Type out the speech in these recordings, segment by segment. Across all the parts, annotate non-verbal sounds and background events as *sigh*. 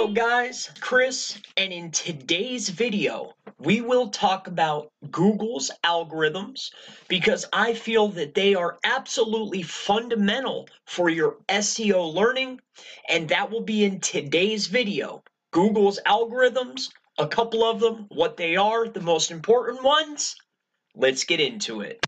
Hello guys, Chris, and in today's video, we will talk about Google's algorithms because I feel that they are absolutely fundamental for your SEO learning, and that will be in today's video. Google's algorithms, a couple of them, what they are, the most important ones. Let's get into it.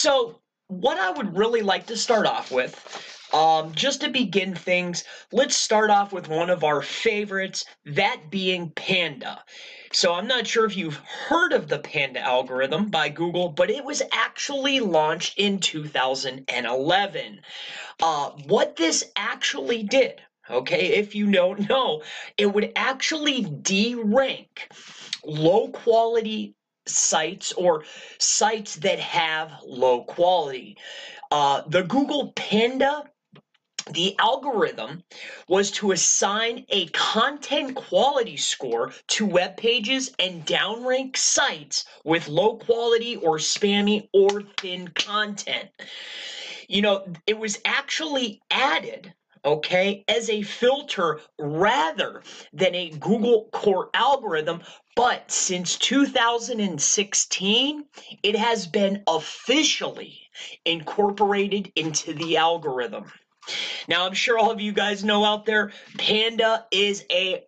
So, what I would really like to start off with, um, just to begin things, let's start off with one of our favorites, that being Panda. So, I'm not sure if you've heard of the Panda algorithm by Google, but it was actually launched in 2011. Uh, what this actually did, okay, if you don't *laughs* know, it would actually de rank low quality sites or sites that have low quality. Uh, the Google Panda the algorithm was to assign a content quality score to web pages and downrank sites with low quality or spammy or thin content. You know, it was actually added okay, as a filter rather than a Google core algorithm but since 2016, it has been officially incorporated into the algorithm. Now, I'm sure all of you guys know out there, Panda is a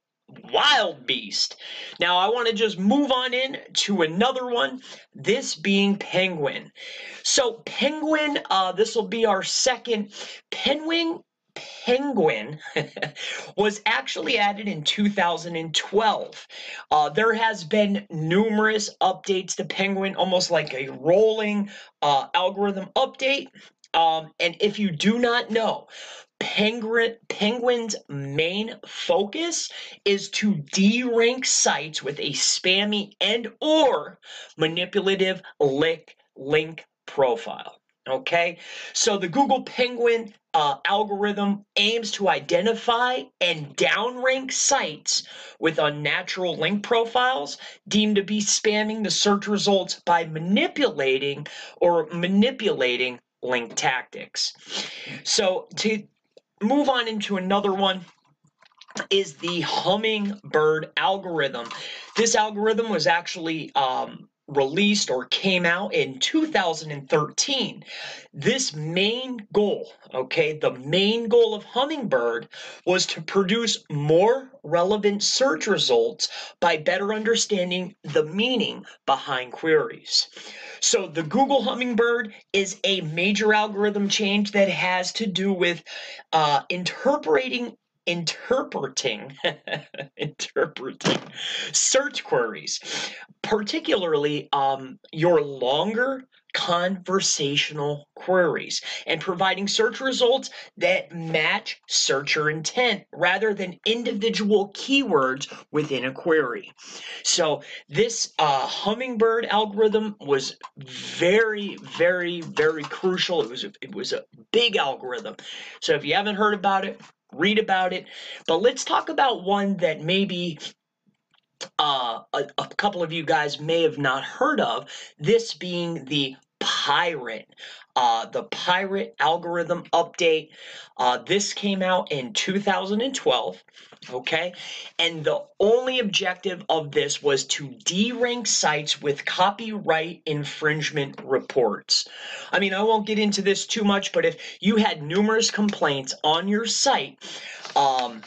wild beast. Now, I want to just move on in to another one, this being Penguin. So, Penguin, uh, this will be our second. Penguin Penguin *laughs* was actually added in 2012. Uh, there has been numerous updates to Penguin, almost like a rolling uh, algorithm update. Um, and if you do not know, Penguin, Penguin's main focus is to de-rank sites with a spammy and or manipulative link, link profile. Okay, so the Google Penguin uh, algorithm aims to identify and downrank sites with unnatural link profiles deemed to be spamming the search results by manipulating or manipulating link tactics. So to move on into another one is the hummingbird algorithm. This algorithm was actually um, released or came out in 2013. This main goal, okay, the main goal of Hummingbird was to produce more relevant search results by better understanding the meaning behind queries. So the Google Hummingbird is a major algorithm change that has to do with uh, interpreting interpreting *laughs* interpreting search queries particularly um, your longer conversational queries and providing search results that match searcher intent rather than individual keywords within a query. So this uh, hummingbird algorithm was very, very, very crucial. It was a, it was a big algorithm. So if you haven't heard about it, read about it. But let's talk about one that maybe uh, a, a couple of you guys may have not heard of, this being the Pirate, uh, the Pirate algorithm update. Uh, this came out in 2012, okay? And the only objective of this was to de-rank sites with copyright infringement reports. I mean, I won't get into this too much, but if you had numerous complaints on your site, um,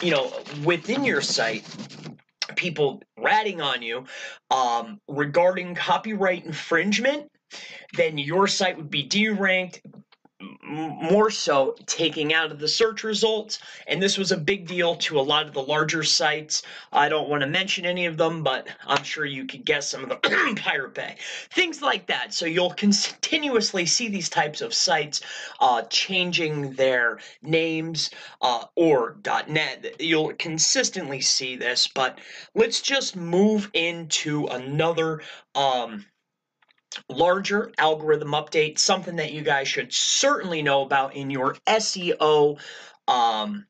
you know, within your site, people ratting on you um, regarding copyright infringement, then your site would be deranked, more so taking out of the search results. And this was a big deal to a lot of the larger sites. I don't want to mention any of them, but I'm sure you could guess some of the *clears throat* Pirate Bay. Things like that. So you'll continuously see these types of sites uh, changing their names uh, or .net. You'll consistently see this, but let's just move into another um, larger algorithm update, something that you guys should certainly know about in your SEO um,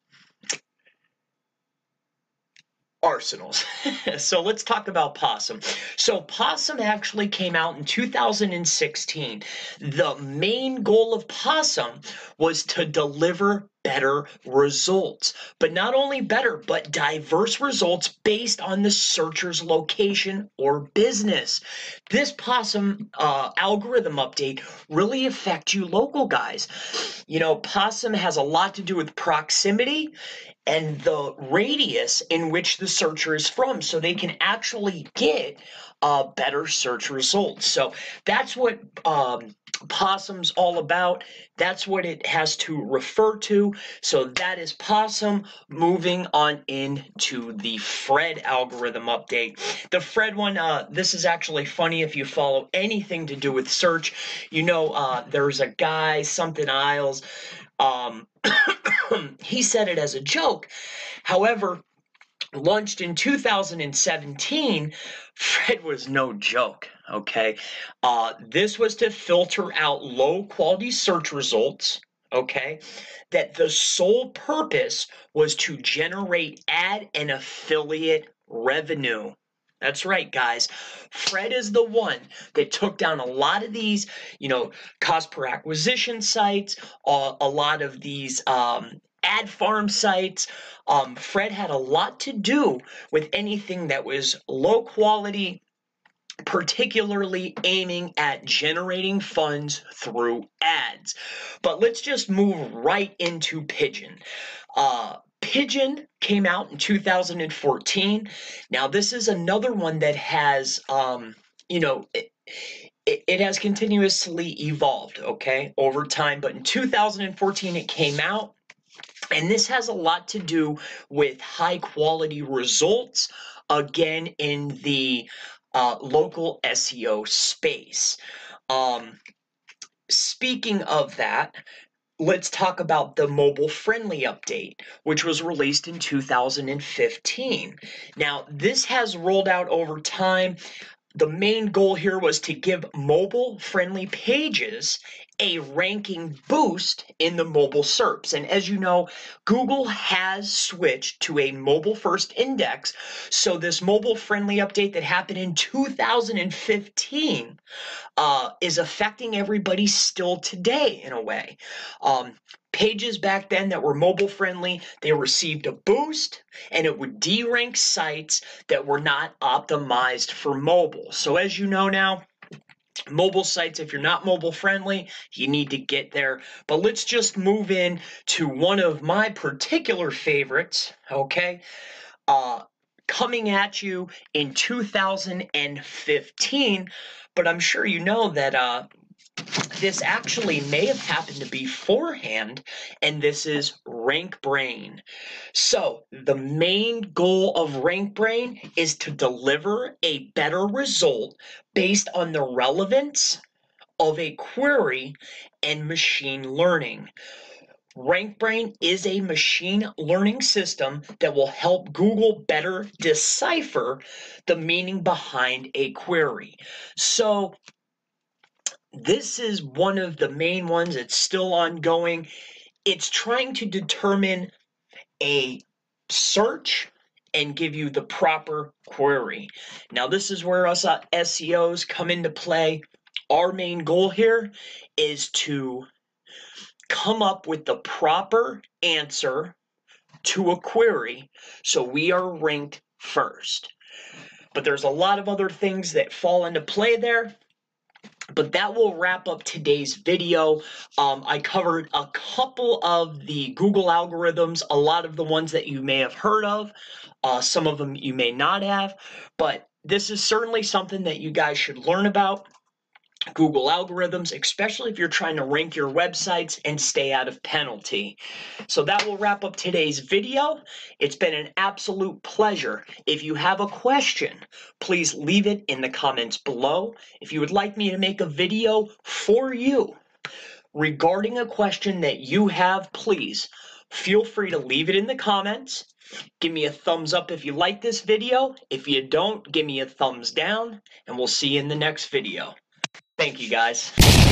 arsenals. *laughs* so let's talk about Possum. So Possum actually came out in 2016. The main goal of Possum was to deliver better results. But not only better, but diverse results based on the searcher's location or business. This Possum uh, algorithm update really affects you local guys. You know, Possum has a lot to do with proximity and the radius in which the searcher is from so they can actually get uh, better search results. So that's what um, Possum's all about. That's what it has to refer to. So that is Possum. Moving on into the Fred algorithm update. The Fred one, uh, this is actually funny if you follow anything to do with search. You know, uh, there's a guy, something Isles. Um, *coughs* he said it as a joke. However, launched in 2017, Fred was no joke. Okay. Uh, this was to filter out low quality search results. Okay. That the sole purpose was to generate ad and affiliate revenue. That's right, guys. Fred is the one that took down a lot of these, you know, cost per acquisition sites, uh, a lot of these um, ad farm sites. Um, Fred had a lot to do with anything that was low quality, particularly aiming at generating funds through ads. But let's just move right into Pigeon. Uh, Pigeon came out in 2014. Now, this is another one that has, um, you know, it, it, it has continuously evolved, okay, over time. But in 2014, it came out. And this has a lot to do with high quality results, again, in the uh, local SEO space. Um, speaking of that, let's talk about the mobile friendly update, which was released in 2015. Now, this has rolled out over time. The main goal here was to give mobile friendly pages a ranking boost in the mobile SERPs. And as you know, Google has switched to a mobile first index. So this mobile friendly update that happened in 2015 uh, is affecting everybody still today in a way. Um, pages back then that were mobile friendly, they received a boost and it would derank sites that were not optimized for mobile. So as you know now, mobile sites if you're not mobile friendly you need to get there. But let's just move in to one of my particular favorites okay? Uh coming at you in 2015 but i'm sure you know that uh this actually may have happened beforehand, and this is RankBrain. So, the main goal of RankBrain is to deliver a better result based on the relevance of a query and machine learning. RankBrain is a machine learning system that will help Google better decipher the meaning behind a query. So, this is one of the main ones that's still ongoing. It's trying to determine a search and give you the proper query. Now, this is where us uh, SEOs come into play. Our main goal here is to come up with the proper answer to a query so we are ranked first. But there's a lot of other things that fall into play there but that will wrap up today's video. Um, I covered a couple of the Google algorithms, a lot of the ones that you may have heard of, uh, some of them you may not have, but this is certainly something that you guys should learn about. Google algorithms, especially if you're trying to rank your websites and stay out of penalty. So that will wrap up today's video. It's been an absolute pleasure. If you have a question, please leave it in the comments below. If you would like me to make a video for you regarding a question that you have, please feel free to leave it in the comments. Give me a thumbs up if you like this video. If you don't, give me a thumbs down, and we'll see you in the next video. Thank you, guys.